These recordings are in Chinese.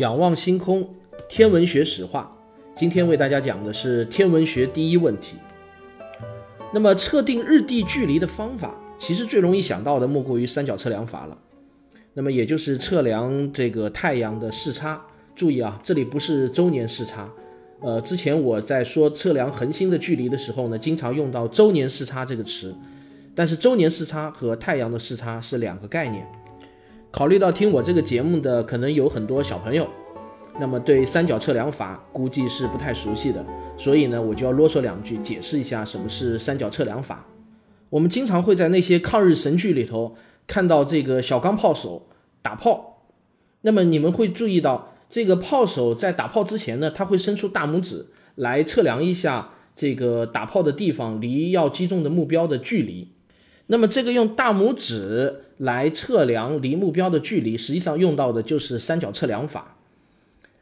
仰望星空，天文学史话。今天为大家讲的是天文学第一问题。那么测定日地距离的方法，其实最容易想到的莫过于三角测量法了。那么也就是测量这个太阳的视差。注意啊，这里不是周年视差。呃，之前我在说测量恒星的距离的时候呢，经常用到周年视差这个词。但是周年视差和太阳的视差是两个概念。考虑到听我这个节目的可能有很多小朋友。那么对三角测量法估计是不太熟悉的，所以呢，我就要啰嗦两句，解释一下什么是三角测量法。我们经常会在那些抗日神剧里头看到这个小钢炮手打炮，那么你们会注意到，这个炮手在打炮之前呢，他会伸出大拇指来测量一下这个打炮的地方离要击中的目标的距离。那么这个用大拇指来测量离目标的距离，实际上用到的就是三角测量法。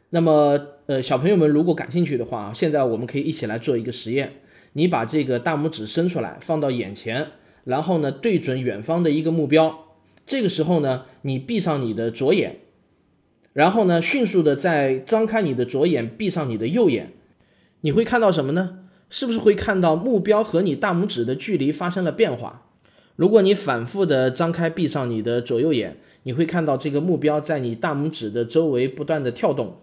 那么，呃，小朋友们如果感兴趣的话，现在我们可以一起来做一个实验。你把这个大拇指伸出来，放到眼前，然后呢，对准远方的一个目标。这个时候呢，你闭上你的左眼，然后呢，迅速的再张开你的左眼，闭上你的右眼。你会看到什么呢？是不是会看到目标和你大拇指的距离发生了变化？如果你反复的张开、闭上你的左右眼，你会看到这个目标在你大拇指的周围不断的跳动。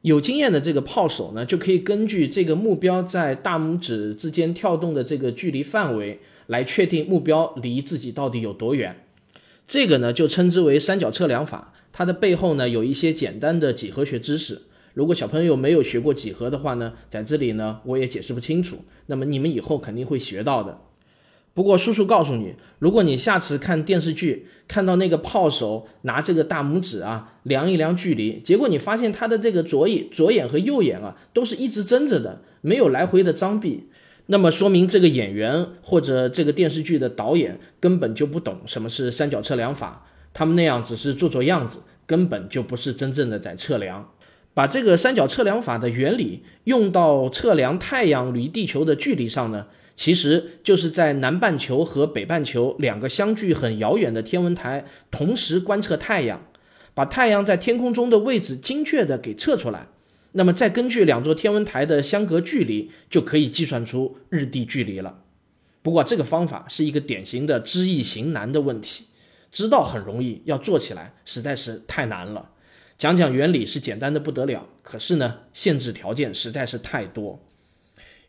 有经验的这个炮手呢，就可以根据这个目标在大拇指之间跳动的这个距离范围，来确定目标离自己到底有多远。这个呢，就称之为三角测量法。它的背后呢，有一些简单的几何学知识。如果小朋友没有学过几何的话呢，在这里呢，我也解释不清楚。那么你们以后肯定会学到的。不过叔叔告诉你，如果你下次看电视剧看到那个炮手拿这个大拇指啊量一量距离，结果你发现他的这个左眼、左眼和右眼啊都是一直睁着的，没有来回的张闭，那么说明这个演员或者这个电视剧的导演根本就不懂什么是三角测量法，他们那样只是做做样子，根本就不是真正的在测量。把这个三角测量法的原理用到测量太阳离地球的距离上呢？其实就是在南半球和北半球两个相距很遥远的天文台同时观测太阳，把太阳在天空中的位置精确的给测出来，那么再根据两座天文台的相隔距离，就可以计算出日地距离了。不过这个方法是一个典型的知易行难的问题，知道很容易，要做起来实在是太难了。讲讲原理是简单的不得了，可是呢，限制条件实在是太多。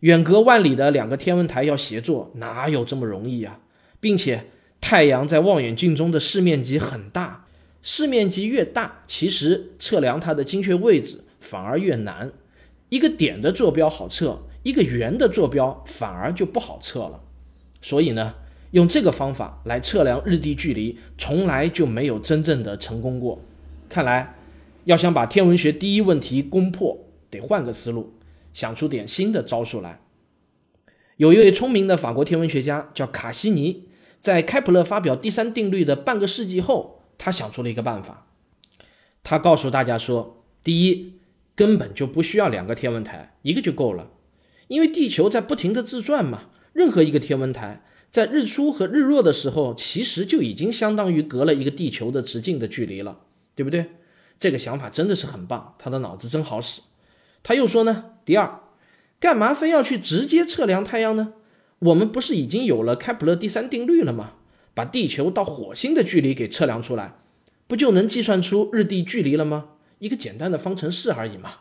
远隔万里的两个天文台要协作，哪有这么容易啊？并且太阳在望远镜中的视面积很大，视面积越大，其实测量它的精确位置反而越难。一个点的坐标好测，一个圆的坐标反而就不好测了。所以呢，用这个方法来测量日地距离，从来就没有真正的成功过。看来，要想把天文学第一问题攻破，得换个思路。想出点新的招数来。有一位聪明的法国天文学家叫卡西尼，在开普勒发表第三定律的半个世纪后，他想出了一个办法。他告诉大家说：第一，根本就不需要两个天文台，一个就够了，因为地球在不停的自转嘛。任何一个天文台在日出和日落的时候，其实就已经相当于隔了一个地球的直径的距离了，对不对？这个想法真的是很棒，他的脑子真好使。他又说呢，第二，干嘛非要去直接测量太阳呢？我们不是已经有了开普勒第三定律了吗？把地球到火星的距离给测量出来，不就能计算出日地距离了吗？一个简单的方程式而已嘛。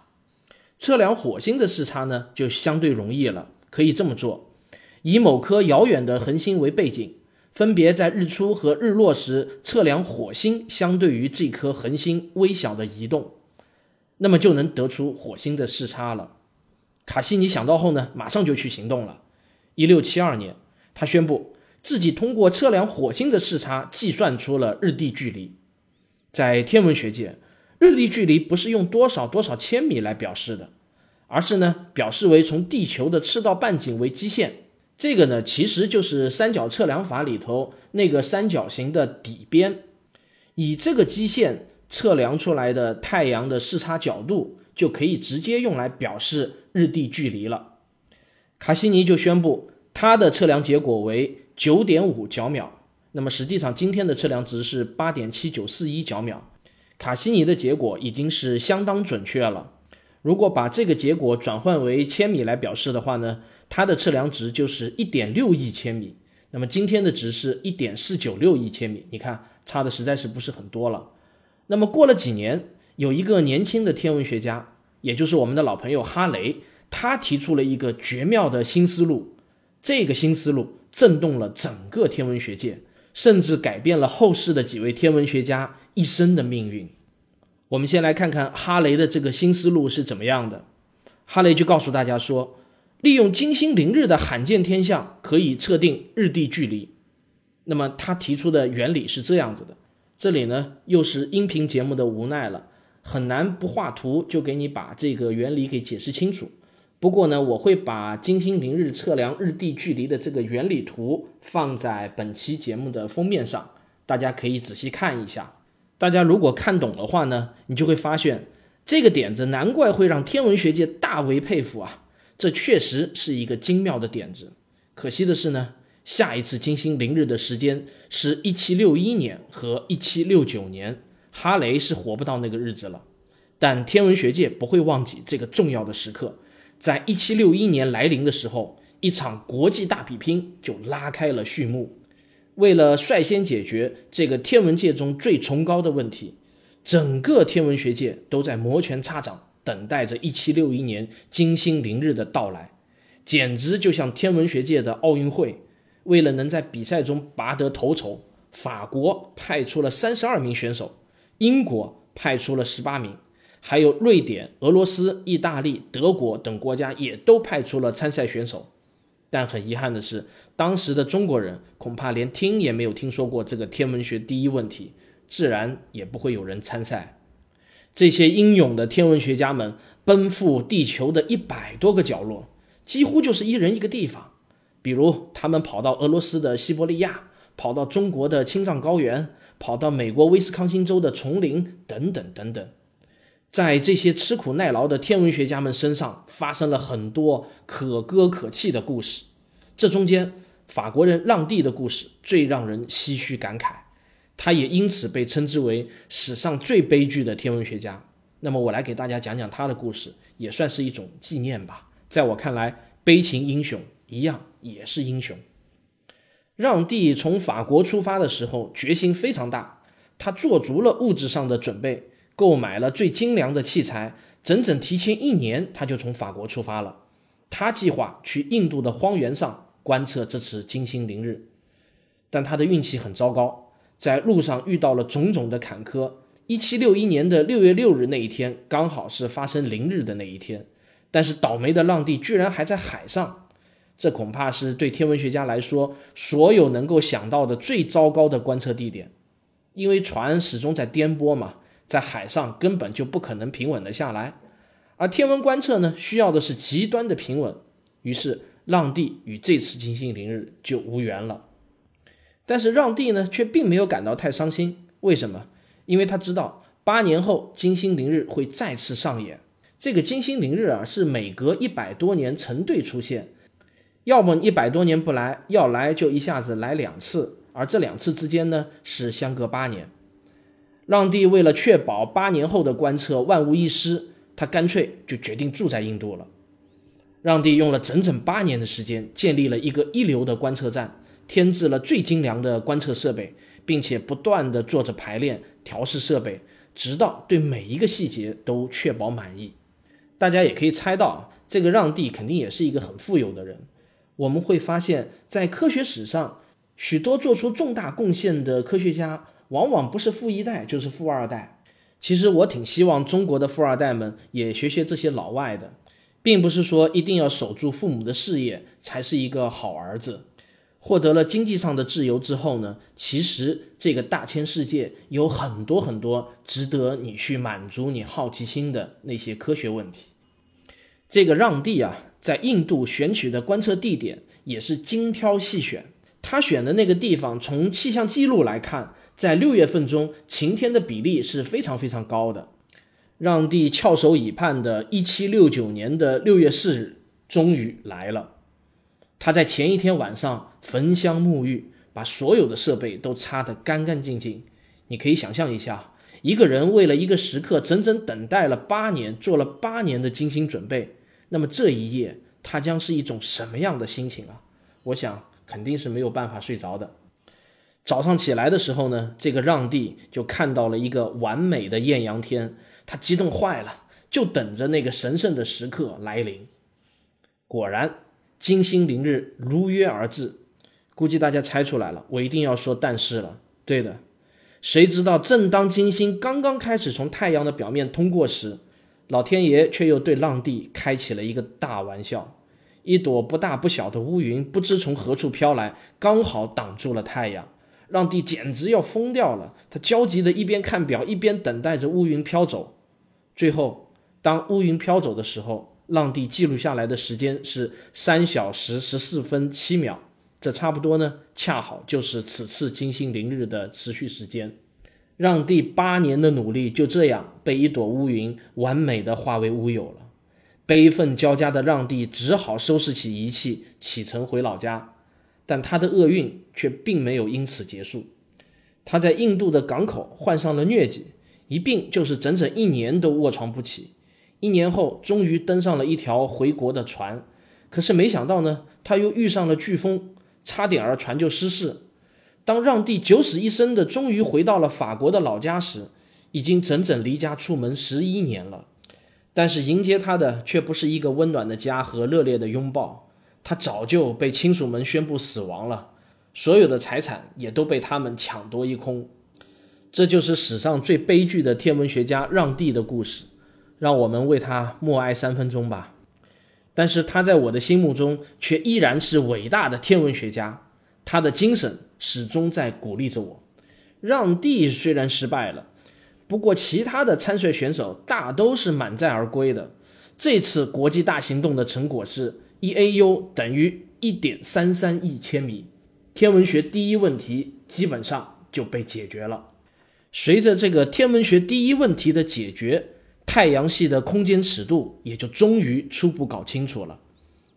测量火星的视差呢，就相对容易了。可以这么做：以某颗遥远的恒星为背景，分别在日出和日落时测量火星相对于这颗恒星微小的移动。那么就能得出火星的视差了。卡西尼想到后呢，马上就去行动了。一六七二年，他宣布自己通过测量火星的视差，计算出了日地距离。在天文学界，日地距离不是用多少多少千米来表示的，而是呢表示为从地球的赤道半径为基线。这个呢其实就是三角测量法里头那个三角形的底边，以这个基线测量出来的太阳的视差角度，就可以直接用来表示日地距离了。卡西尼就宣布他的测量结果为九点五角秒，那么实际上今天的测量值是八点七九四一角秒。卡西尼的结果已经是相当准确了。如果把这个结果转换为千米来表示的话呢，它的测量值就是一点六亿千米。那么今天的值是一点四九六亿千米，你看差的实在是不是很多了。那么过了几年，有一个年轻的天文学家，也就是我们的老朋友哈雷，他提出了一个绝妙的新思路。这个新思路震动了整个天文学界，甚至改变了后世的几位天文学家。一生的命运，我们先来看看哈雷的这个新思路是怎么样的。哈雷就告诉大家说，利用金星凌日的罕见天象，可以测定日地距离。那么他提出的原理是这样子的。这里呢，又是音频节目的无奈了，很难不画图就给你把这个原理给解释清楚。不过呢，我会把金星凌日测量日地距离的这个原理图放在本期节目的封面上，大家可以仔细看一下。大家如果看懂的话呢，你就会发现这个点子难怪会让天文学界大为佩服啊！这确实是一个精妙的点子。可惜的是呢，下一次金星凌日的时间是一七六一年和一七六九年，哈雷是活不到那个日子了。但天文学界不会忘记这个重要的时刻，在一七六一年来临的时候，一场国际大比拼就拉开了序幕。为了率先解决这个天文界中最崇高的问题，整个天文学界都在摩拳擦掌，等待着1761年金星凌日的到来，简直就像天文学界的奥运会。为了能在比赛中拔得头筹，法国派出了三十二名选手，英国派出了十八名，还有瑞典、俄罗斯、意大利、德国等国家也都派出了参赛选手。但很遗憾的是，当时的中国人恐怕连听也没有听说过这个天文学第一问题，自然也不会有人参赛。这些英勇的天文学家们奔赴地球的一百多个角落，几乎就是一人一个地方。比如，他们跑到俄罗斯的西伯利亚，跑到中国的青藏高原，跑到美国威斯康星州的丛林，等等等等。在这些吃苦耐劳的天文学家们身上，发生了很多可歌可泣的故事。这中间，法国人让地的故事最让人唏嘘感慨，他也因此被称之为史上最悲剧的天文学家。那么，我来给大家讲讲他的故事，也算是一种纪念吧。在我看来，悲情英雄一样也是英雄。让帝从法国出发的时候，决心非常大，他做足了物质上的准备。购买了最精良的器材，整整提前一年，他就从法国出发了。他计划去印度的荒原上观测这次金星凌日，但他的运气很糟糕，在路上遇到了种种的坎坷。一七六一年的六月六日那一天，刚好是发生凌日的那一天，但是倒霉的浪弟居然还在海上，这恐怕是对天文学家来说所有能够想到的最糟糕的观测地点，因为船始终在颠簸嘛。在海上根本就不可能平稳的下来，而天文观测呢，需要的是极端的平稳。于是，让帝与这次金星凌日就无缘了。但是，让帝呢，却并没有感到太伤心。为什么？因为他知道八年后金星凌日会再次上演。这个金星凌日啊，是每隔一百多年成对出现，要么一百多年不来，要来就一下子来两次，而这两次之间呢，是相隔八年。让帝为了确保八年后的观测万无一失，他干脆就决定住在印度了。让帝用了整整八年的时间，建立了一个一流的观测站，添置了最精良的观测设备，并且不断的做着排练、调试设备，直到对每一个细节都确保满意。大家也可以猜到，这个让帝肯定也是一个很富有的人。我们会发现，在科学史上，许多做出重大贡献的科学家。往往不是富一代就是富二代。其实我挺希望中国的富二代们也学学这些老外的，并不是说一定要守住父母的事业才是一个好儿子。获得了经济上的自由之后呢，其实这个大千世界有很多很多值得你去满足你好奇心的那些科学问题。这个让地啊，在印度选取的观测地点也是精挑细选。他选的那个地方，从气象记录来看，在六月份中晴天的比例是非常非常高的。让帝翘首以盼的1769年的六月四日终于来了。他在前一天晚上焚香沐浴，把所有的设备都擦得干干净净。你可以想象一下，一个人为了一个时刻整整等待了八年，做了八年的精心准备，那么这一夜他将是一种什么样的心情啊？我想肯定是没有办法睡着的。早上起来的时候呢，这个让帝就看到了一个完美的艳阳天，他激动坏了，就等着那个神圣的时刻来临。果然。金星凌日如约而至，估计大家猜出来了，我一定要说但是了。对的，谁知道正当金星刚刚开始从太阳的表面通过时，老天爷却又对浪帝开起了一个大玩笑。一朵不大不小的乌云不知从何处飘来，刚好挡住了太阳。浪帝简直要疯掉了，他焦急的一边看表，一边等待着乌云飘走。最后，当乌云飘走的时候，浪帝记录下来的时间是三小时十四分七秒，这差不多呢，恰好就是此次金星凌日的持续时间。让帝八年的努力就这样被一朵乌云完美的化为乌有了。悲愤交加的让帝只好收拾起仪器，启程回老家。但他的厄运却并没有因此结束，他在印度的港口患上了疟疾，一病就是整整一年都卧床不起。一年后，终于登上了一条回国的船，可是没想到呢，他又遇上了飓风，差点儿船就失事。当让帝九死一生的终于回到了法国的老家时，已经整整离家出门十一年了。但是迎接他的却不是一个温暖的家和热烈的拥抱，他早就被亲属们宣布死亡了，所有的财产也都被他们抢夺一空。这就是史上最悲剧的天文学家让帝的故事。让我们为他默哀三分钟吧。但是他在我的心目中却依然是伟大的天文学家，他的精神始终在鼓励着我。让地虽然失败了，不过其他的参赛选手大都是满载而归的。这次国际大行动的成果是 E A U 等于一点三三亿千米，天文学第一问题基本上就被解决了。随着这个天文学第一问题的解决。太阳系的空间尺度也就终于初步搞清楚了。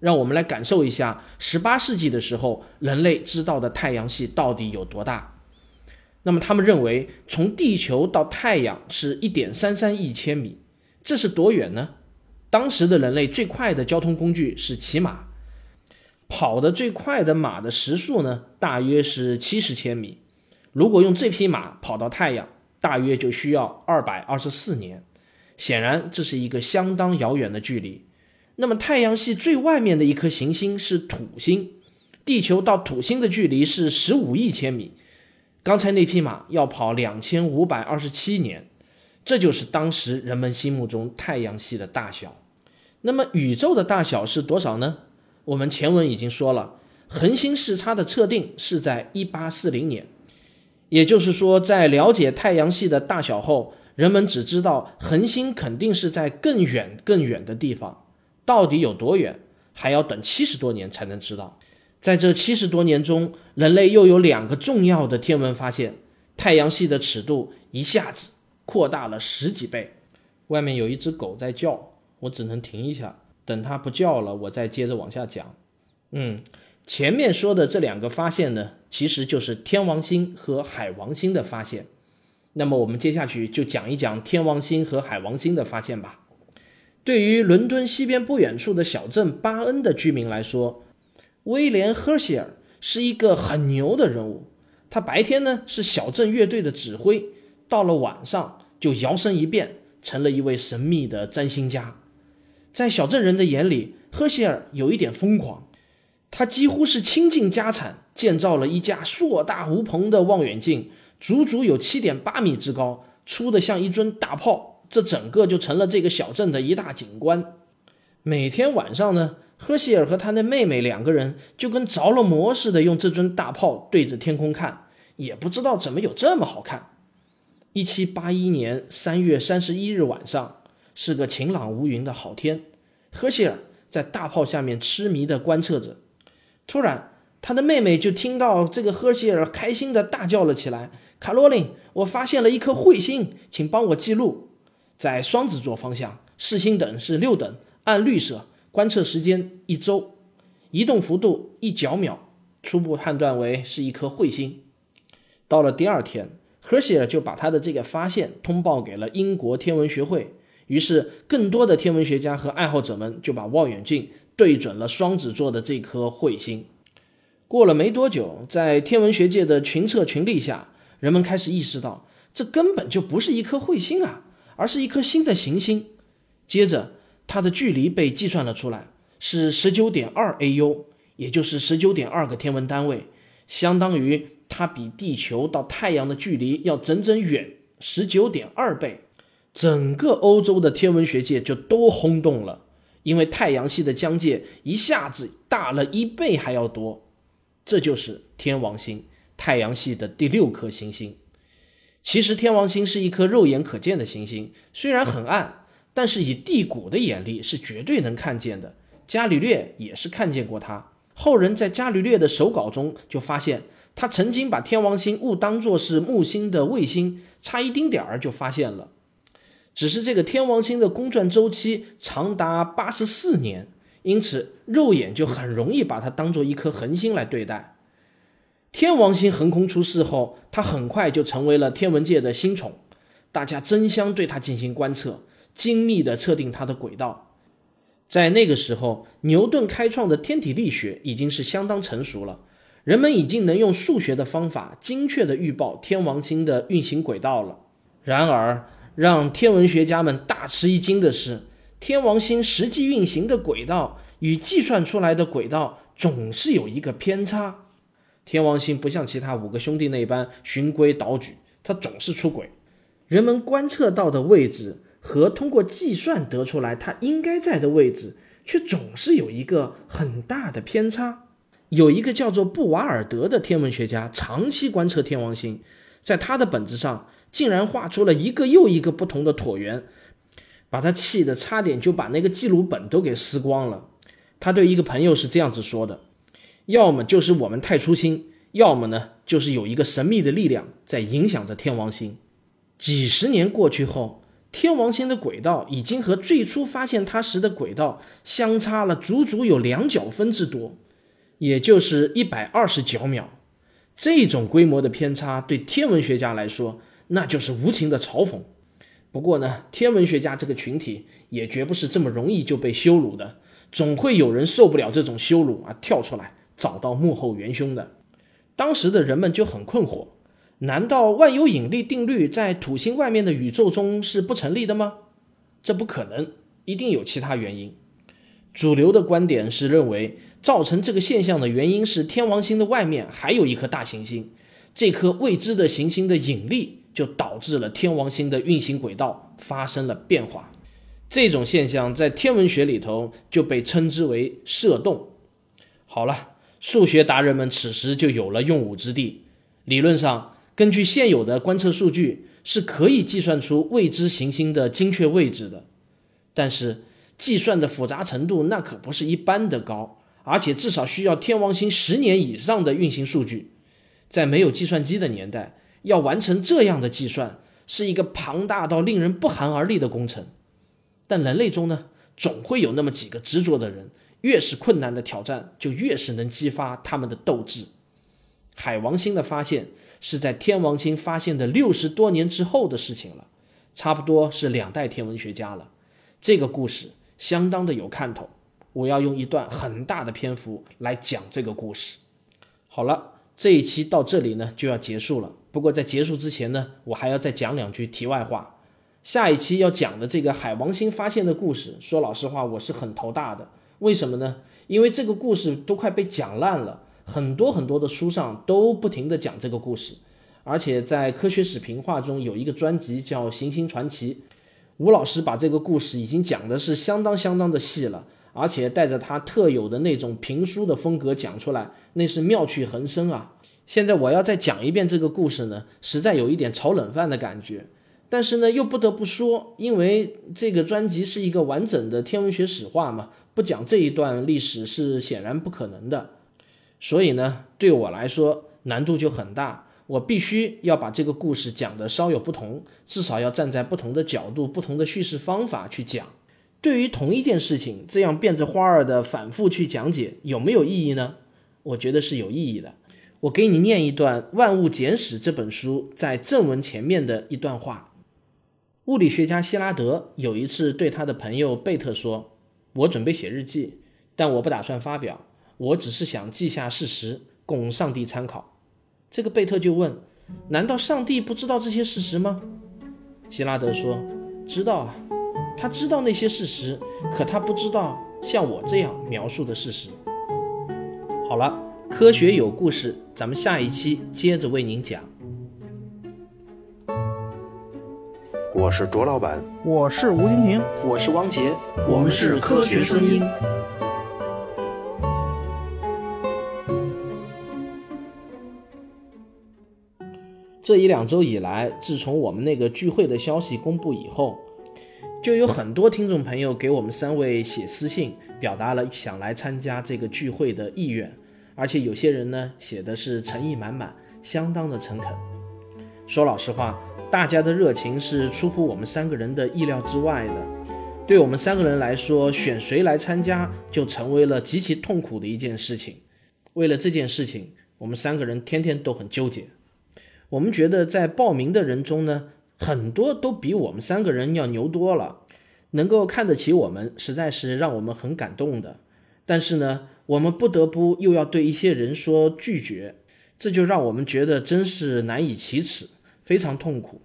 让我们来感受一下，十八世纪的时候，人类知道的太阳系到底有多大。那么，他们认为从地球到太阳是一点三三亿千米，这是多远呢？当时的人类最快的交通工具是骑马，跑得最快的马的时速呢，大约是七十千米。如果用这匹马跑到太阳，大约就需要二百二十四年。显然，这是一个相当遥远的距离。那么，太阳系最外面的一颗行星是土星，地球到土星的距离是十五亿千米。刚才那匹马要跑两千五百二十七年，这就是当时人们心目中太阳系的大小。那么，宇宙的大小是多少呢？我们前文已经说了，恒星视差的测定是在一八四零年，也就是说，在了解太阳系的大小后。人们只知道恒星肯定是在更远更远的地方，到底有多远，还要等七十多年才能知道。在这七十多年中，人类又有两个重要的天文发现：太阳系的尺度一下子扩大了十几倍。外面有一只狗在叫，我只能停一下，等它不叫了，我再接着往下讲。嗯，前面说的这两个发现呢，其实就是天王星和海王星的发现。那么我们接下去就讲一讲天王星和海王星的发现吧。对于伦敦西边不远处的小镇巴恩的居民来说，威廉·赫歇尔是一个很牛的人物。他白天呢是小镇乐队的指挥，到了晚上就摇身一变成了一位神秘的占星家。在小镇人的眼里，赫歇尔有一点疯狂，他几乎是倾尽家产建造了一架硕大无朋的望远镜。足足有七点八米之高，粗的像一尊大炮，这整个就成了这个小镇的一大景观。每天晚上呢，赫歇尔和他的妹妹两个人就跟着了魔似的，用这尊大炮对着天空看，也不知道怎么有这么好看。一七八一年三月三十一日晚上，是个晴朗无云的好天。赫歇尔在大炮下面痴迷地观测着，突然，他的妹妹就听到这个赫歇尔开心地大叫了起来：“卡罗琳，我发现了一颗彗星，请帮我记录，在双子座方向，视星等是六等，按绿色。”观测时间一周，移动幅度一角秒，初步判断为是一颗彗星。到了第二天，赫歇尔就把他的这个发现通报给了英国天文学会，于是更多的天文学家和爱好者们就把望远镜对准了双子座的这颗彗星。过了没多久，在天文学界的群策群力下，人们开始意识到，这根本就不是一颗彗星啊，而是一颗新的行星。接着。它的距离被计算了出来，是十九点二 AU，也就是十九点二个天文单位，相当于它比地球到太阳的距离要整整远十九点二倍。整个欧洲的天文学界就都轰动了，因为太阳系的疆界一下子大了一倍还要多。这就是天王星，太阳系的第六颗行星。其实天王星是一颗肉眼可见的行星，虽然很暗。但是以地谷的眼力是绝对能看见的。伽利略也是看见过它。后人在伽利略的手稿中就发现，他曾经把天王星误当作是木星的卫星，差一丁点儿就发现了。只是这个天王星的公转周期长达八十四年，因此肉眼就很容易把它当做一颗恒星来对待。天王星横空出世后，它很快就成为了天文界的新宠，大家争相对它进行观测。精密地测定它的轨道，在那个时候，牛顿开创的天体力学已经是相当成熟了，人们已经能用数学的方法精确地预报天王星的运行轨道了。然而，让天文学家们大吃一惊的是，天王星实际运行的轨道与计算出来的轨道总是有一个偏差。天王星不像其他五个兄弟那般循规蹈矩，它总是出轨。人们观测到的位置。和通过计算得出来它应该在的位置，却总是有一个很大的偏差。有一个叫做布瓦尔德的天文学家，长期观测天王星，在他的本子上竟然画出了一个又一个不同的椭圆，把他气得差点就把那个记录本都给撕光了。他对一个朋友是这样子说的：“要么就是我们太粗心，要么呢就是有一个神秘的力量在影响着天王星。”几十年过去后。天王星的轨道已经和最初发现它时的轨道相差了足足有两角分之多，也就是一百二十角秒。这种规模的偏差对天文学家来说，那就是无情的嘲讽。不过呢，天文学家这个群体也绝不是这么容易就被羞辱的，总会有人受不了这种羞辱啊，跳出来找到幕后元凶的。当时的人们就很困惑。难道万有引力定律在土星外面的宇宙中是不成立的吗？这不可能，一定有其他原因。主流的观点是认为，造成这个现象的原因是天王星的外面还有一颗大行星，这颗未知的行星的引力就导致了天王星的运行轨道发生了变化。这种现象在天文学里头就被称之为射动。好了，数学达人们此时就有了用武之地，理论上。根据现有的观测数据，是可以计算出未知行星的精确位置的。但是，计算的复杂程度那可不是一般的高，而且至少需要天王星十年以上的运行数据。在没有计算机的年代，要完成这样的计算，是一个庞大到令人不寒而栗的工程。但人类中呢，总会有那么几个执着的人，越是困难的挑战，就越是能激发他们的斗志。海王星的发现。是在天王星发现的六十多年之后的事情了，差不多是两代天文学家了。这个故事相当的有看头，我要用一段很大的篇幅来讲这个故事。好了，这一期到这里呢就要结束了。不过在结束之前呢，我还要再讲两句题外话。下一期要讲的这个海王星发现的故事，说老实话我是很头大的。为什么呢？因为这个故事都快被讲烂了。很多很多的书上都不停的讲这个故事，而且在科学史评话中有一个专辑叫《行星传奇》，吴老师把这个故事已经讲的是相当相当的细了，而且带着他特有的那种评书的风格讲出来，那是妙趣横生啊！现在我要再讲一遍这个故事呢，实在有一点炒冷饭的感觉。但是呢，又不得不说，因为这个专辑是一个完整的天文学史话嘛，不讲这一段历史是显然不可能的。所以呢，对我来说难度就很大，我必须要把这个故事讲的稍有不同，至少要站在不同的角度、不同的叙事方法去讲。对于同一件事情，这样变着花儿的反复去讲解，有没有意义呢？我觉得是有意义的。我给你念一段《万物简史》这本书在正文前面的一段话。物理学家希拉德有一次对他的朋友贝特说：“我准备写日记，但我不打算发表，我只是想记下事实，供上帝参考。”这个贝特就问：“难道上帝不知道这些事实吗？”希拉德说：“知道啊，他知道那些事实，可他不知道像我这样描述的事实。”好了，科学有故事，咱们下一期接着为您讲。我是卓老板，我是吴金平，我是汪杰，我们是科学声音。这一两周以来，自从我们那个聚会的消息公布以后，就有很多听众朋友给我们三位写私信，表达了想来参加这个聚会的意愿，而且有些人呢写的是诚意满满，相当的诚恳。说老实话。大家的热情是出乎我们三个人的意料之外的。对我们三个人来说，选谁来参加就成为了极其痛苦的一件事情。为了这件事情，我们三个人天天都很纠结。我们觉得在报名的人中呢，很多都比我们三个人要牛多了，能够看得起我们，实在是让我们很感动的。但是呢，我们不得不又要对一些人说拒绝，这就让我们觉得真是难以启齿。非常痛苦，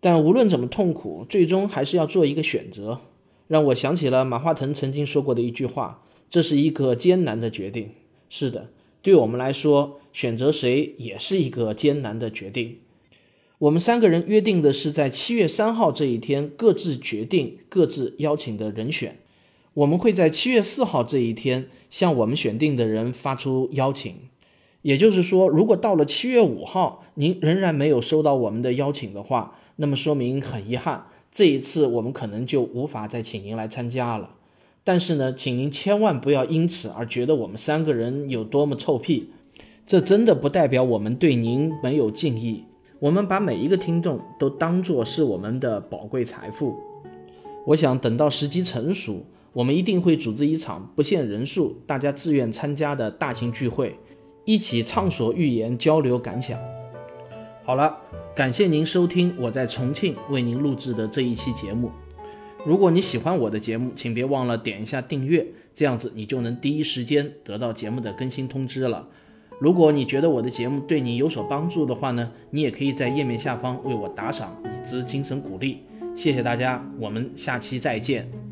但无论怎么痛苦，最终还是要做一个选择。让我想起了马化腾曾经说过的一句话：“这是一个艰难的决定。”是的，对我们来说，选择谁也是一个艰难的决定。我们三个人约定的是在七月三号这一天各自决定各自邀请的人选。我们会在七月四号这一天向我们选定的人发出邀请。也就是说，如果到了七月五号，您仍然没有收到我们的邀请的话，那么说明很遗憾，这一次我们可能就无法再请您来参加了。但是呢，请您千万不要因此而觉得我们三个人有多么臭屁，这真的不代表我们对您没有敬意。我们把每一个听众都当作是我们的宝贵财富。我想等到时机成熟，我们一定会组织一场不限人数、大家自愿参加的大型聚会。一起畅所欲言，交流感想。好了，感谢您收听我在重庆为您录制的这一期节目。如果你喜欢我的节目，请别忘了点一下订阅，这样子你就能第一时间得到节目的更新通知了。如果你觉得我的节目对你有所帮助的话呢，你也可以在页面下方为我打赏，以资精神鼓励。谢谢大家，我们下期再见。